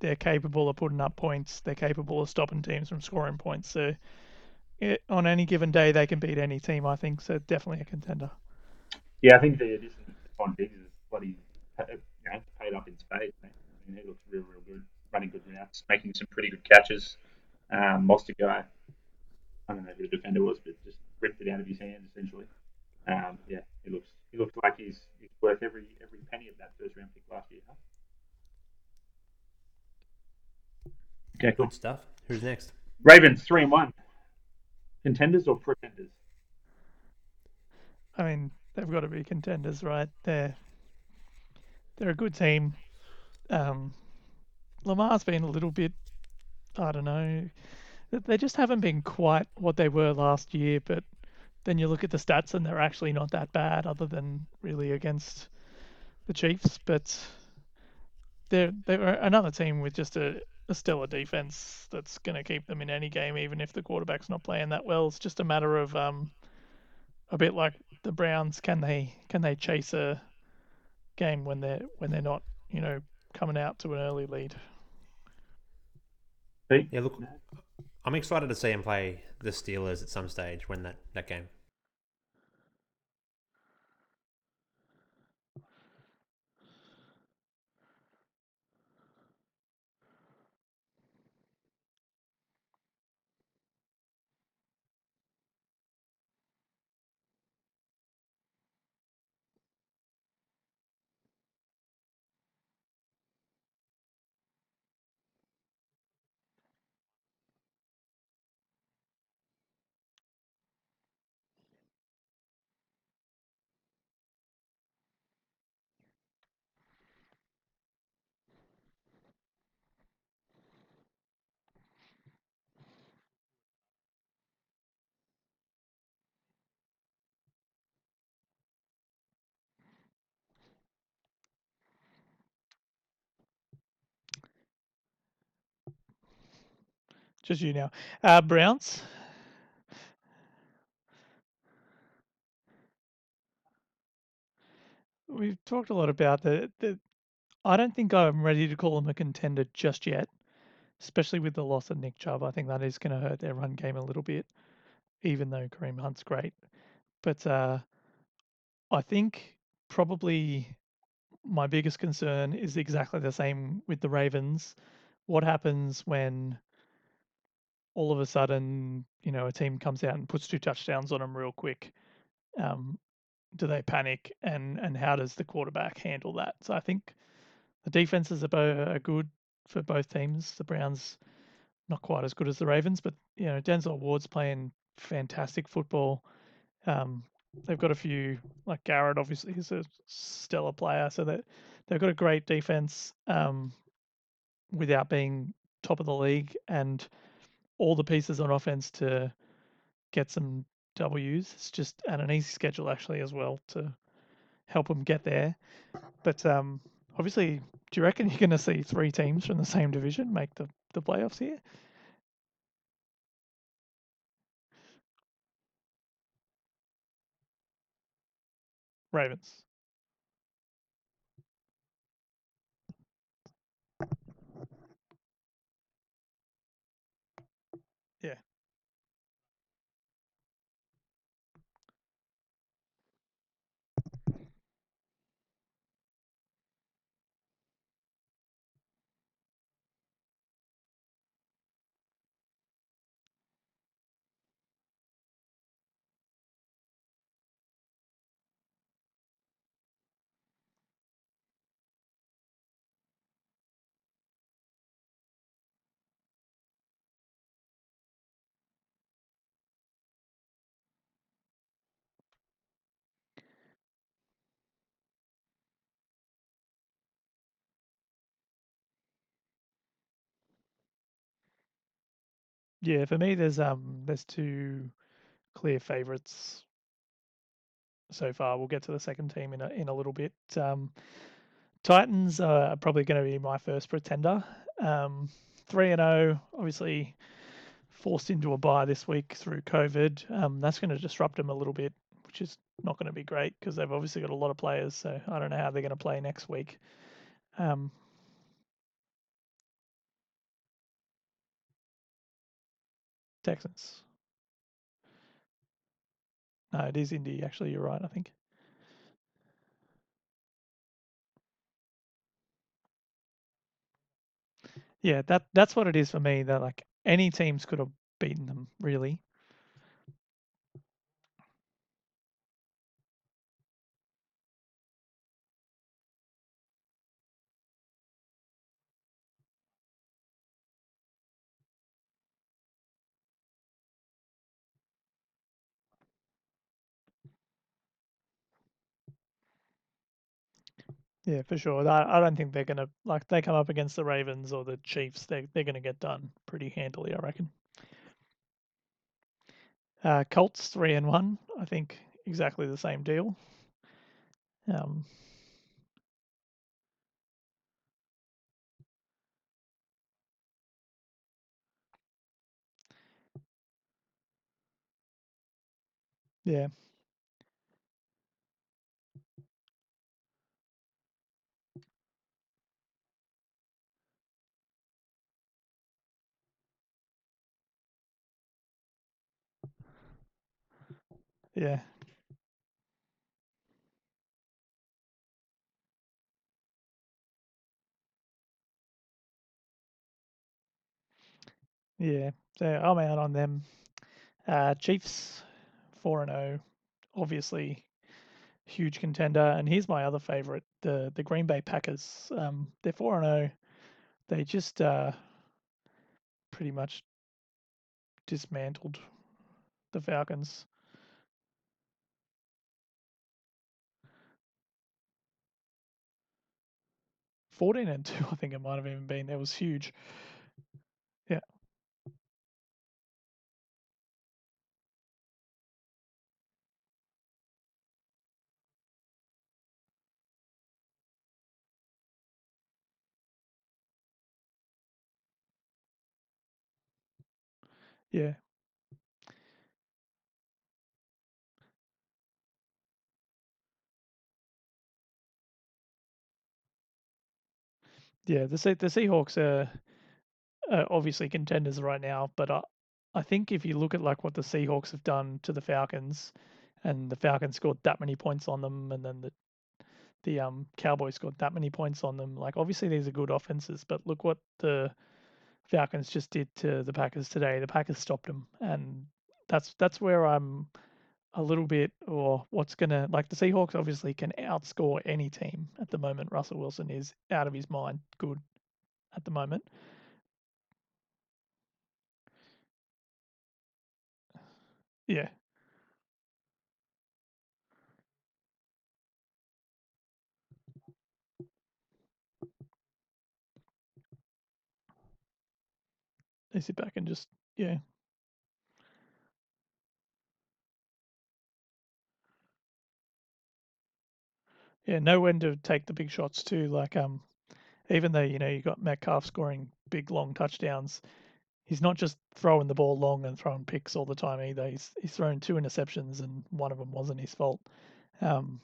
they're capable of putting up points. They're capable of stopping teams from scoring points. So, it, on any given day, they can beat any team. I think so. Definitely a contender. yeah, I think the addition of Stefon Diggs is bloody uh, you know, paid up in spades. I mean, he looks real, real good, running good routes, making some pretty good catches. Um, Monster guy, I don't know who the defender was, but just ripped it out of his hands essentially. Um, yeah, he looks he looks like he's, he's worth every every penny of that first round pick last year. Huh? Okay, cool. Good stuff. Who's next? Ravens three and one. Contenders or pretenders? I mean, they've got to be contenders, right? They're they're a good team. Um, Lamar's been a little bit, I don't know, they just haven't been quite what they were last year. But then you look at the stats and they're actually not that bad, other than really against the Chiefs. But they're they're another team with just a, a stellar defense that's going to keep them in any game, even if the quarterback's not playing that well. It's just a matter of um, a bit like the Browns. Can they can they chase a game when they're when they're not you know coming out to an early lead? Pete? Yeah, look, I'm excited to see him play the Steelers at some stage when that, that game. Just you now. Uh, Browns. We've talked a lot about the, the. I don't think I'm ready to call them a contender just yet, especially with the loss of Nick Chubb. I think that is going to hurt their run game a little bit, even though Kareem Hunt's great. But uh, I think probably my biggest concern is exactly the same with the Ravens. What happens when all of a sudden, you know, a team comes out and puts two touchdowns on them real quick? Um, do they panic, and and how does the quarterback handle that? So I think the defenses are, bo- are good for both teams. The Browns not quite as good as the Ravens, but you know Denzel Ward's playing fantastic football. Um, they've got a few like Garrett, obviously, is a stellar player, so that they've got a great defense um, without being top of the league, and all the pieces on offense to get some W's. It's just and an easy schedule actually as well to help them get there. But um, obviously, do you reckon you're going to see three teams from the same division make the, the playoffs here? Ravens. Yeah. Yeah, for me, there's um there's two clear favourites so far. We'll get to the second team in a in a little bit. Um, Titans are probably going to be my first pretender. Um, three and zero, obviously forced into a bye this week through COVID. Um, that's going to disrupt them a little bit, which is not going to be great because they've obviously got a lot of players. So I don't know how they're going to play next week. Um, Texans. No, it is Indy. Actually, you're right. I think. Yeah, that that's what it is for me. That like any teams could have beaten them really. Yeah, for sure. I, I don't think they're gonna like they come up against the Ravens or the Chiefs. They they're gonna get done pretty handily, I reckon. Uh, Colts three and one. I think exactly the same deal. Um, yeah, yeah, yeah. So I'm out on them. Uh, Chiefs four and zero. Obviously, huge contender. And here's my other favorite: the the Green Bay Packers. Um, they're four and zero. They just uh, pretty much dismantled the Falcons. 14 and 2, I think it might have even been. That was huge. Yeah. Yeah. Yeah, the the Seahawks are, are obviously contenders right now, but I, I think if you look at like what the Seahawks have done to the Falcons, and the Falcons scored that many points on them, and then the the um Cowboys scored that many points on them. Like obviously these are good offenses, but look what the Falcons just did to the Packers today. The Packers stopped them, and that's that's where I'm a little bit, or what's gonna like the Seahawks obviously can outscore any team at the moment. Russell Wilson is out of his mind good at the moment. Yeah. They sit back and just yeah. Yeah, know when to take the big shots too. Like um even though, you know, you got Metcalf scoring big long touchdowns, he's not just throwing the ball long and throwing picks all the time either. He's he's thrown two interceptions and one of them wasn't his fault. Um,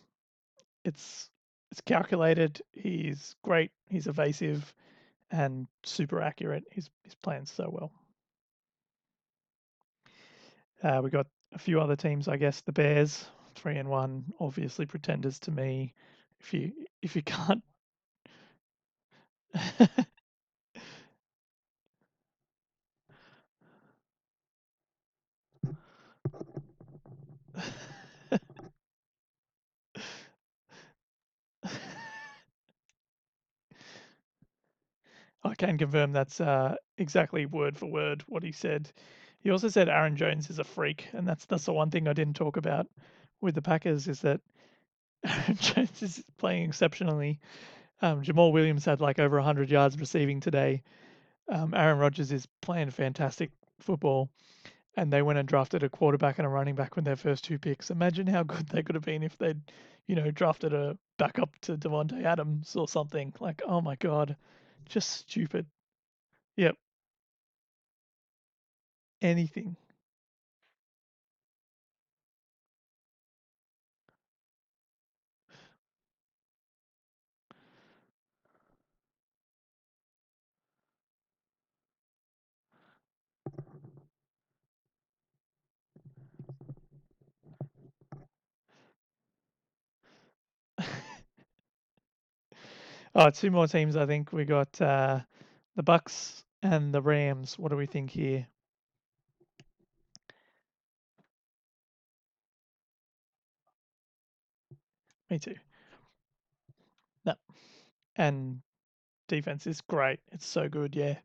it's it's calculated. He's great. He's evasive and super accurate. He's he's playing so well. Uh, we got a few other teams, I guess. The Bears, three and one, obviously pretenders to me. If you if you can't I can confirm that's uh, exactly word for word what he said. He also said Aaron Jones is a freak, and that's that's the one thing I didn't talk about with the Packers is that (laughs) Jones is playing exceptionally. Um, Jamaal Williams had like over 100 yards receiving today. Um, Aaron Rodgers is playing fantastic football, and they went and drafted a quarterback and a running back with their first two picks. Imagine how (laughs) good they could have been if they'd, you know, drafted a backup to Davante Adams or something. Like, oh my god, just stupid. Yep. Anything. Oh, two more teams. I think we got uh, the Bucks and the Rams. What do we think here? Me too. No. And defense is great. It's so good. Yeah.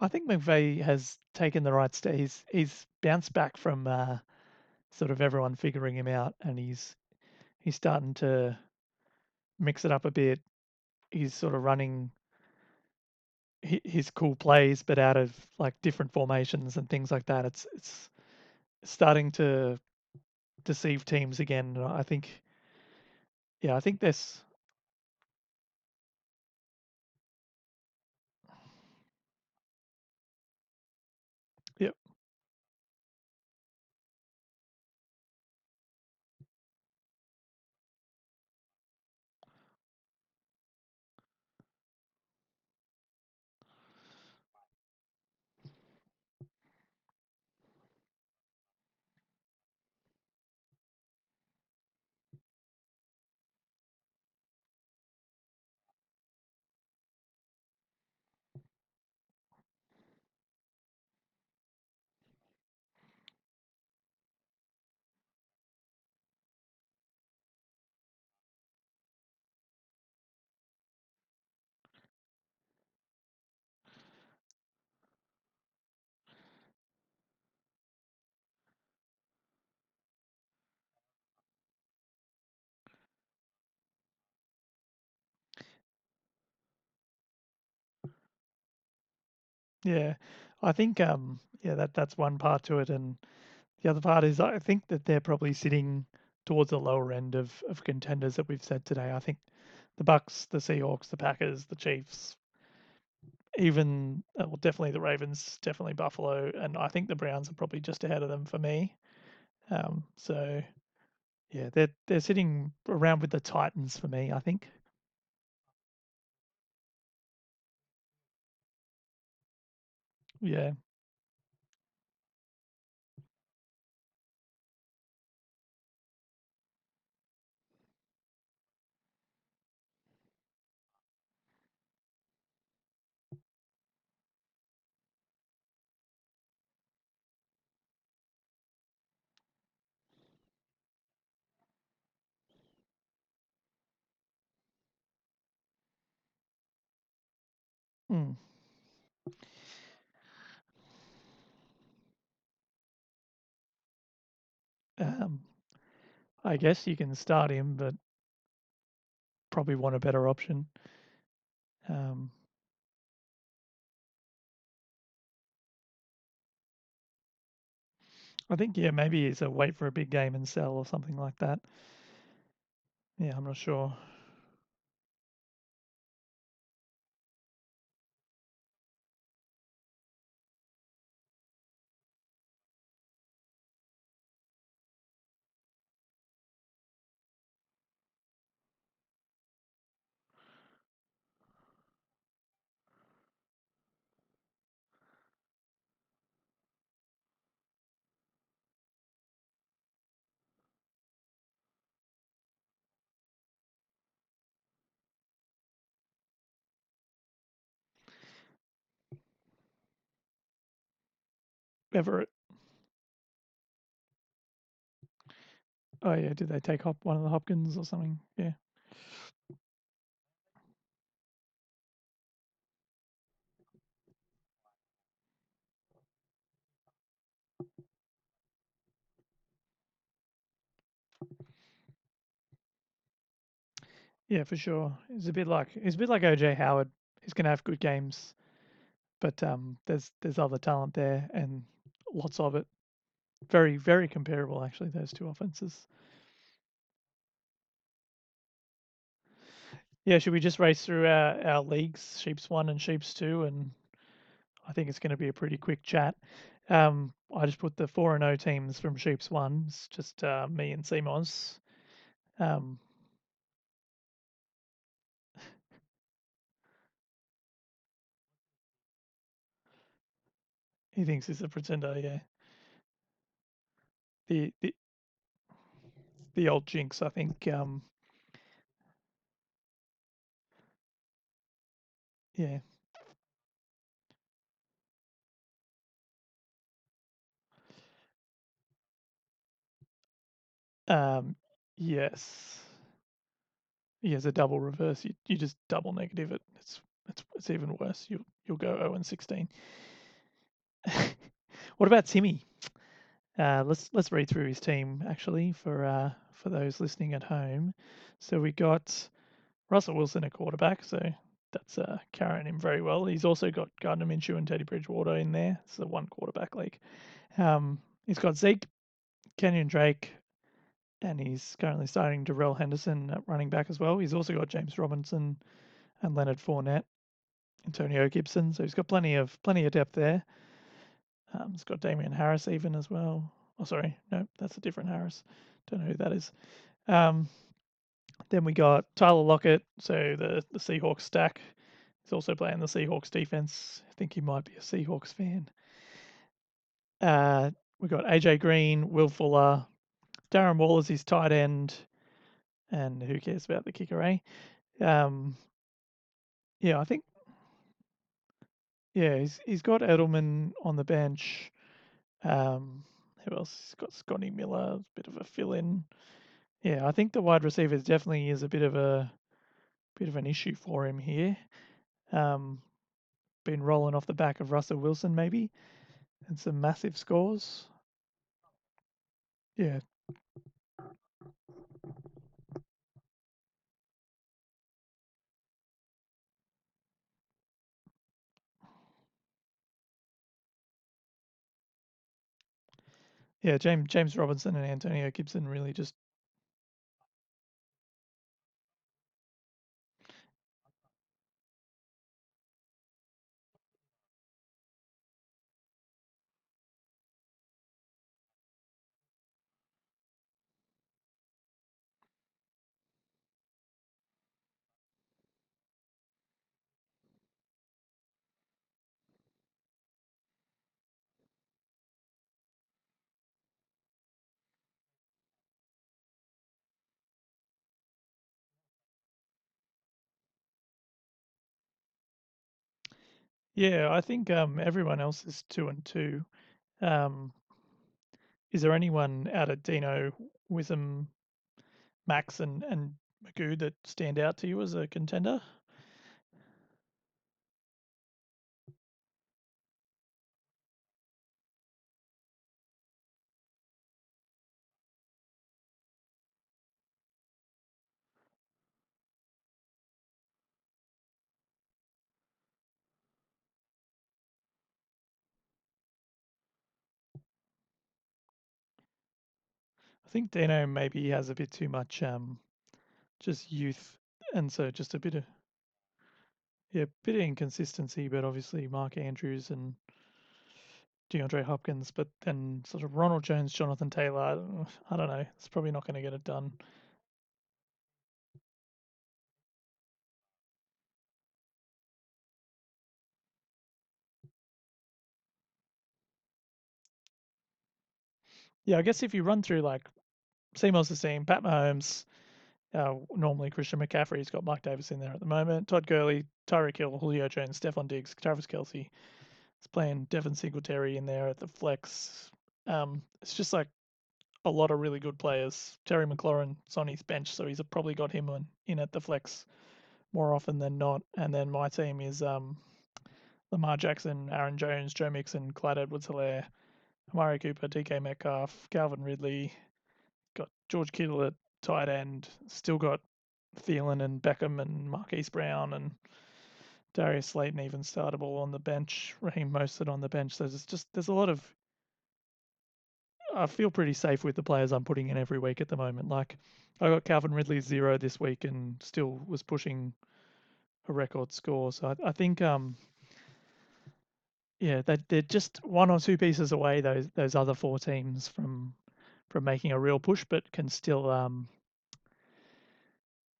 I think McVay has taken the right step. He's he's bounced back from uh, sort of everyone figuring him out, and he's he's starting to mix it up a bit. He's sort of running his cool plays, but out of like different formations and things like that. It's it's starting to deceive teams again. I think, yeah, I think this. Yep. Yeah, I think um yeah that that's one part to it, and the other part is I think that they're probably sitting towards the lower end of, of contenders that we've said today. I think the Bucks, the Seahawks, the Packers, the Chiefs, even uh, well, definitely the Ravens, definitely Buffalo, and I think the Browns are probably just ahead of them for me. Um, so yeah, they're they're sitting around with the Titans for me. I think. Yeah. Hmm. Um, I guess you can start him, but probably want a better option. Um, I think yeah, maybe it's a wait for a big game and sell or something like that. Yeah, I'm not sure. Everett. Oh yeah, did they take Hop one of the Hopkins or something? Yeah. Yeah, for sure. It's a bit like it's a bit like OJ Howard. He's gonna have good games, but um, there's there's other talent there and lots of it. Very very comparable actually. Those two offenses. Yeah, should we just race through our, our leagues, Sheeps one and Sheeps two, and I think it's going to be a pretty quick chat. Um, I just put the four and O teams from Sheeps one. It's just uh, me and Simons. Um, he thinks he's a pretender. Yeah. The the the old jinx. I think. Um, yeah. Um, yes. He has a double reverse. You you just double negative it. It's it's it's even worse. You you'll go 0 and 16. (laughs) what about Timmy? Uh, let's let's read through his team actually for uh, for those listening at home. So we got Russell Wilson at quarterback, so that's uh, carrying him very well. He's also got Gardner Minshew and Teddy Bridgewater in there. It's a one quarterback league. Um, he's got Zeke, Kenyon Drake, and he's currently starting Darrell Henderson at running back as well. He's also got James Robinson and Leonard Fournette, Antonio Gibson. So he's got plenty of plenty of depth there. Um, he's got Damien Harris even as well. Oh, sorry, no, that's a different Harris. Don't know who that is. Um, then we got Tyler Lockett, so the the Seahawks stack. He's also playing the Seahawks defense. I think he might be a Seahawks fan. Uh, we got AJ Green, Will Fuller, Darren Waller's his tight end, and who cares about the kicker, eh? Um, yeah, I think. Yeah, he's he's got Edelman on the bench. Um, who else? He's got Scotty Miller, a bit of a fill-in. Yeah, I think the wide receivers definitely is a bit of a bit of an issue for him here. Um, been rolling off the back of Russell Wilson maybe, and some massive scores. Yeah. Yeah, James James Robinson and Antonio Gibson really just Yeah, I think um, everyone else is two and two. Um, is there anyone out of Dino, Wisdom, Max, and and Magoo that stand out to you as a contender? Think Dino maybe has a bit too much um, just youth, and so just a bit of yeah, bit of inconsistency. But obviously Mark Andrews and DeAndre Hopkins, but then sort of Ronald Jones, Jonathan Taylor. (sighs) I don't know. It's probably not going to get it done. Yeah, I guess if you run through like as the same, Pat Mahomes, uh, normally Christian McCaffrey's got Mike Davis in there at the moment, Todd Gurley, Tyreek Hill, Julio Jones, Stefon Diggs, Travis Kelce. It's playing Devin Singletary in there at the flex. Um, it's just like a lot of really good players. Terry McLaurin's on his bench, so he's probably got him on, in at the flex more often than not. And then my team is um, Lamar Jackson, Aaron Jones, Joe Mixon, Clyde Edwards-Helaire, Amari Cooper, DK Metcalf, Calvin Ridley, got George Kittle at tight end, still got Thielen and Beckham and Marquise Brown and Darius Slayton even startable on the bench, Raheem Mostert on the bench. So there's just there's a lot of I feel pretty safe with the players I'm putting in every week at the moment. Like I got Calvin Ridley zero this week and still was pushing a record score. So I, I think um yeah, they they're just one or two pieces away those those other four teams from from making a real push, but can still um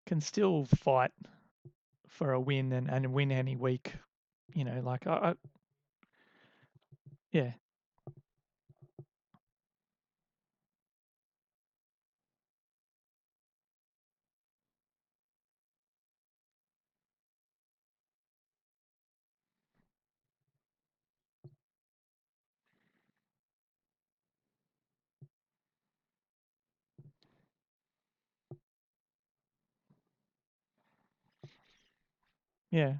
can still fight for a win and, and win any week. You know, like I, I yeah, yeah,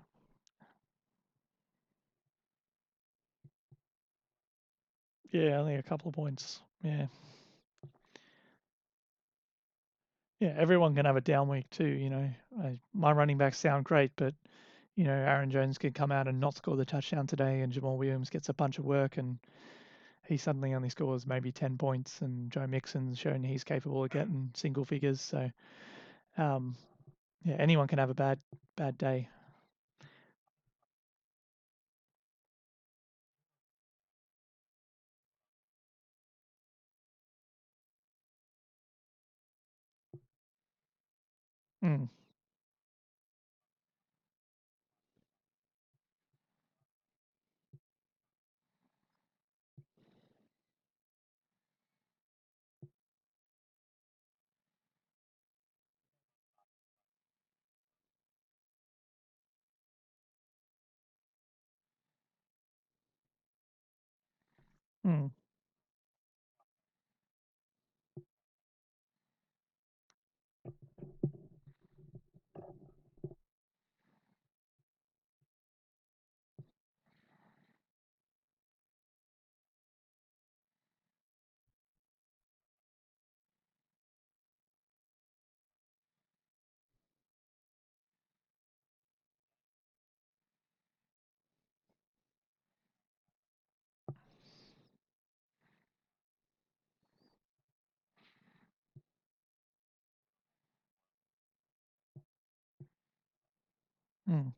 yeah, only a couple of points. Yeah. Yeah, everyone can have a down week too. You know, I, my running backs sound great, but you know, Aaron Jones could come out and not score the touchdown today, and Jamaal Williams gets a bunch of work, and he suddenly only scores maybe ten points, and Joe Mixon's shown he's capable of getting single figures. So, um, yeah, anyone can have a bad bad day. Mm. Mm. Mm.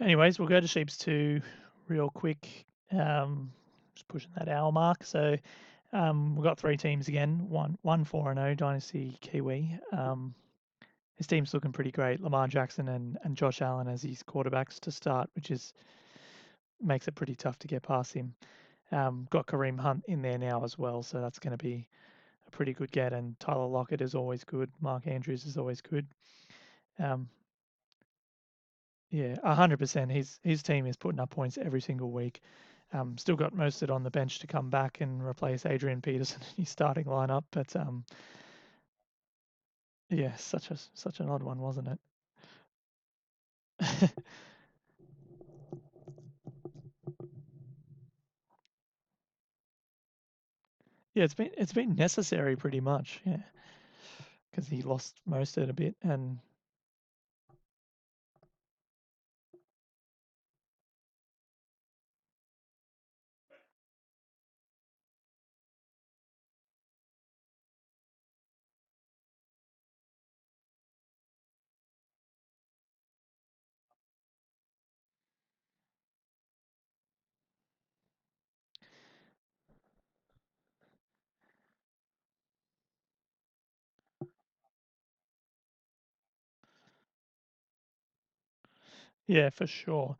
Anyways, we'll go to Sheeps 2 real quick. Um, just pushing that hour mark. So um, we've got three teams again. One, One, one four and zero Dynasty Kiwi. Um, his team's looking pretty great. Lamar Jackson and, and Josh Allen as his quarterbacks to start, which is makes it pretty tough to get past him. Um, got Kareem Hunt in there now as well, so that's going to be a pretty good get. And Tyler Lockett is always good. Mark Andrews is always good. Um, Yeah, hundred percent. His his team is putting up points every single week. Um, still got Mostert on the bench to come back and replace Adrian Peterson (laughs) in his starting lineup, but um, yeah, such a such an odd one, wasn't it? (laughs) yeah, it's been it's been necessary pretty much, yeah, because he lost Mostert a bit, and yeah, for sure.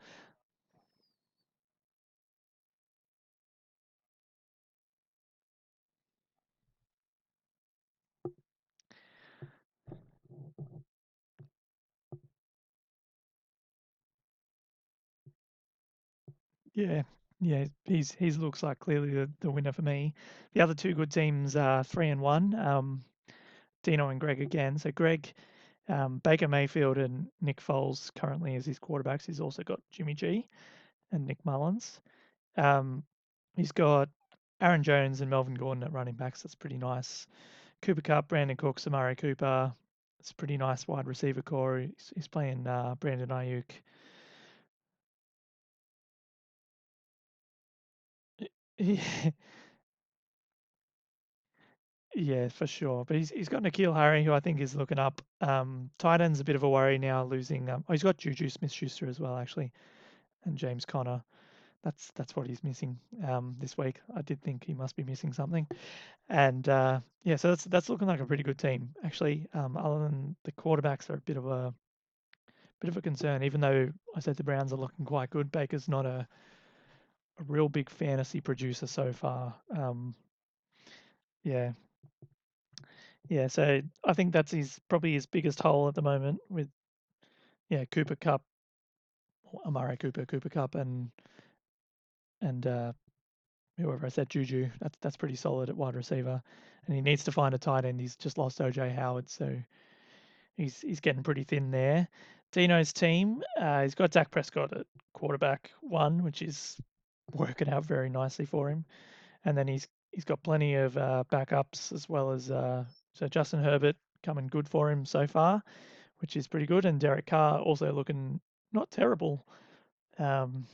Yeah, yeah, he's he's looks like clearly the, the winner for me. The other two good teams are three and one. Um, Dino and Greg again. So Greg, um, Baker Mayfield and Nick Foles currently as his quarterbacks. He's also got Jimmy G and Nick Mullens. Um, he's got Aaron Jones and Melvin Gordon at running backs. That's pretty nice. Cooper Kupp, Brandin Cooks, Amari Cooper. It's a pretty nice wide receiver corps. He's, he's playing uh, Brandon Aiyuk. (laughs) Yeah, for sure. But he's he's got N'Keal Harry, who I think is looking up. Um, tight end's a bit of a worry now, losing. Um, oh, he's got Juju Smith-Schuster as well, actually, and James Conner. That's that's what he's missing um, this week. I did think he must be missing something, and uh, yeah, so that's that's looking like a pretty good team actually. Um, other than the quarterbacks are a bit of a bit of a concern, even though I said the Browns are looking quite good. Baker's not a a real big fantasy producer so far. Um, yeah, yeah. So I think that's his probably his biggest hole at the moment with yeah Cooper Kupp, Amari Cooper, Cooper Kupp, and and uh, whoever I said Juju. That's that's pretty solid at wide receiver, and he needs to find a tight end. He's just lost OJ Howard, so he's he's getting pretty thin there. Dino's team, uh, he's got Dak Prescott at quarterback one, which is working out very nicely for him, and then he's he's got plenty of uh, backups as well as uh, so Justin Herbert coming good for him so far, which is pretty good, and Derek Carr also looking not terrible. Um,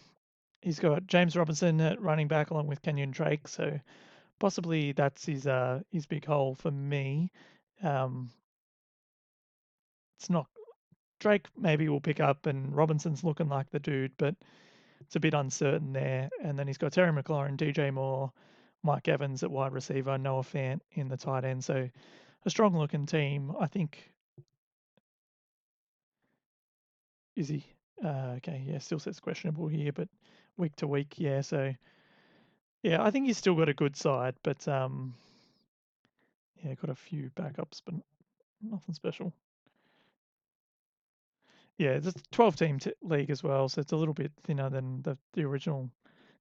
he's got James Robinson at running back along with Kenyon Drake, so possibly that's his uh his big hole for me. Um, it's not Drake maybe will pick up, and Robinson's looking like the dude, but it's a bit uncertain there. And then he's got Terry McLaurin, DJ Moore, Mike Evans at wide receiver, Noah Fant in the tight end. So a strong looking team. I think. Is he? Uh, okay, yeah, still says questionable here, but week to week, yeah. So yeah, I think he's still got a good side, but um, yeah, got a few backups, but nothing special. Yeah, it's a 12 team t- league as well, so it's a little bit thinner than the, the original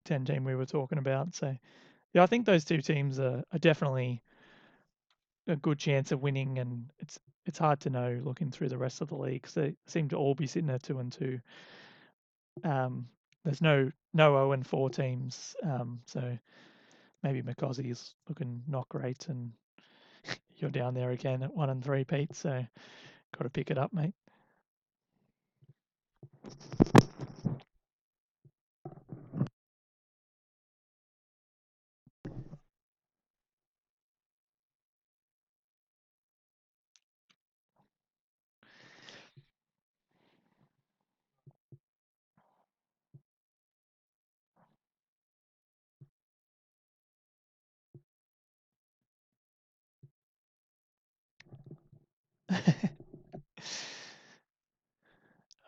10 team we were talking about. So, yeah, I think those two teams are, are definitely a good chance of winning, and it's it's hard to know looking through the rest of the league because they seem to all be sitting at two and two. Um, there's no no 0 and 4 teams, um, so maybe McCosy is looking not great, and (laughs) you're down there again at one and three, Pete. So, got to pick it up, mate.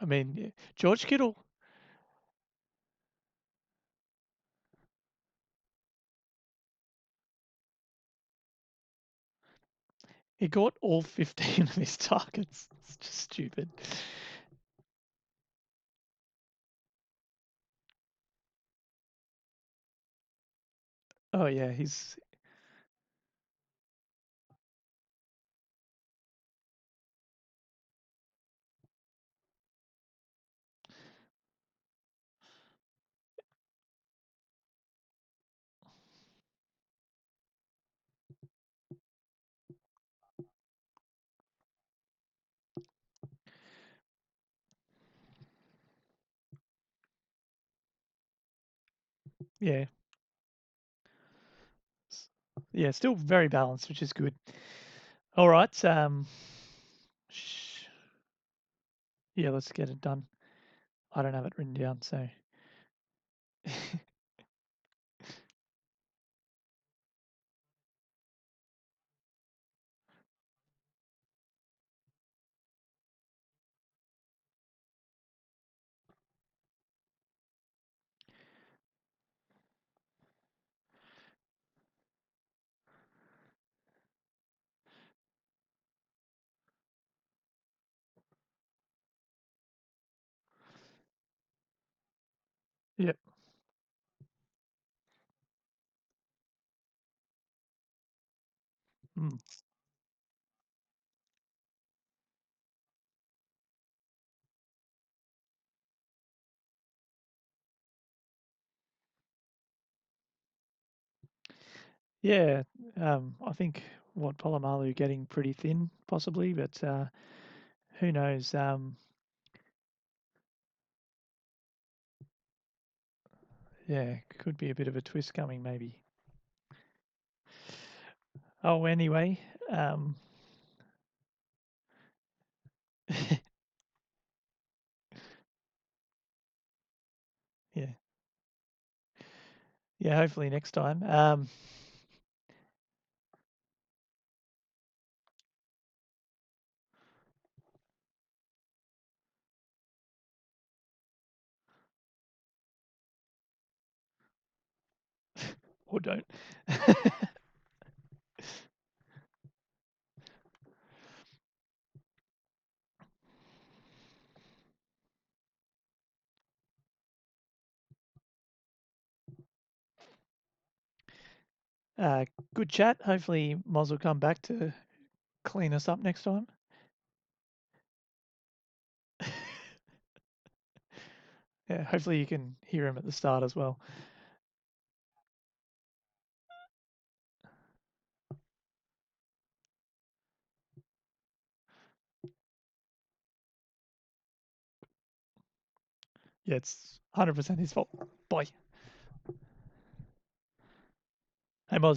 mean, George Kittle. He got all (laughs) 15 of his targets. It's just stupid. Oh yeah, he's yeah. Yeah, still very balanced, which is good. All right. Um, sh- yeah, let's get it done. I don't have it written down, so. (laughs) Yep. Mm. Yeah, um, I think what Palomalu getting pretty thin, possibly, but uh, who knows? Um, yeah, could be a bit of a twist coming, maybe. Oh, anyway, um, (laughs) yeah, yeah. Hopefully next time. Um, or don't. (laughs) uh, good chat. Hopefully, Moz will come back to clean us up next time. (laughs) yeah, hopefully you can hear him at the start as well. Yeah, it's 100% his fault. Bye. Hey, Moz.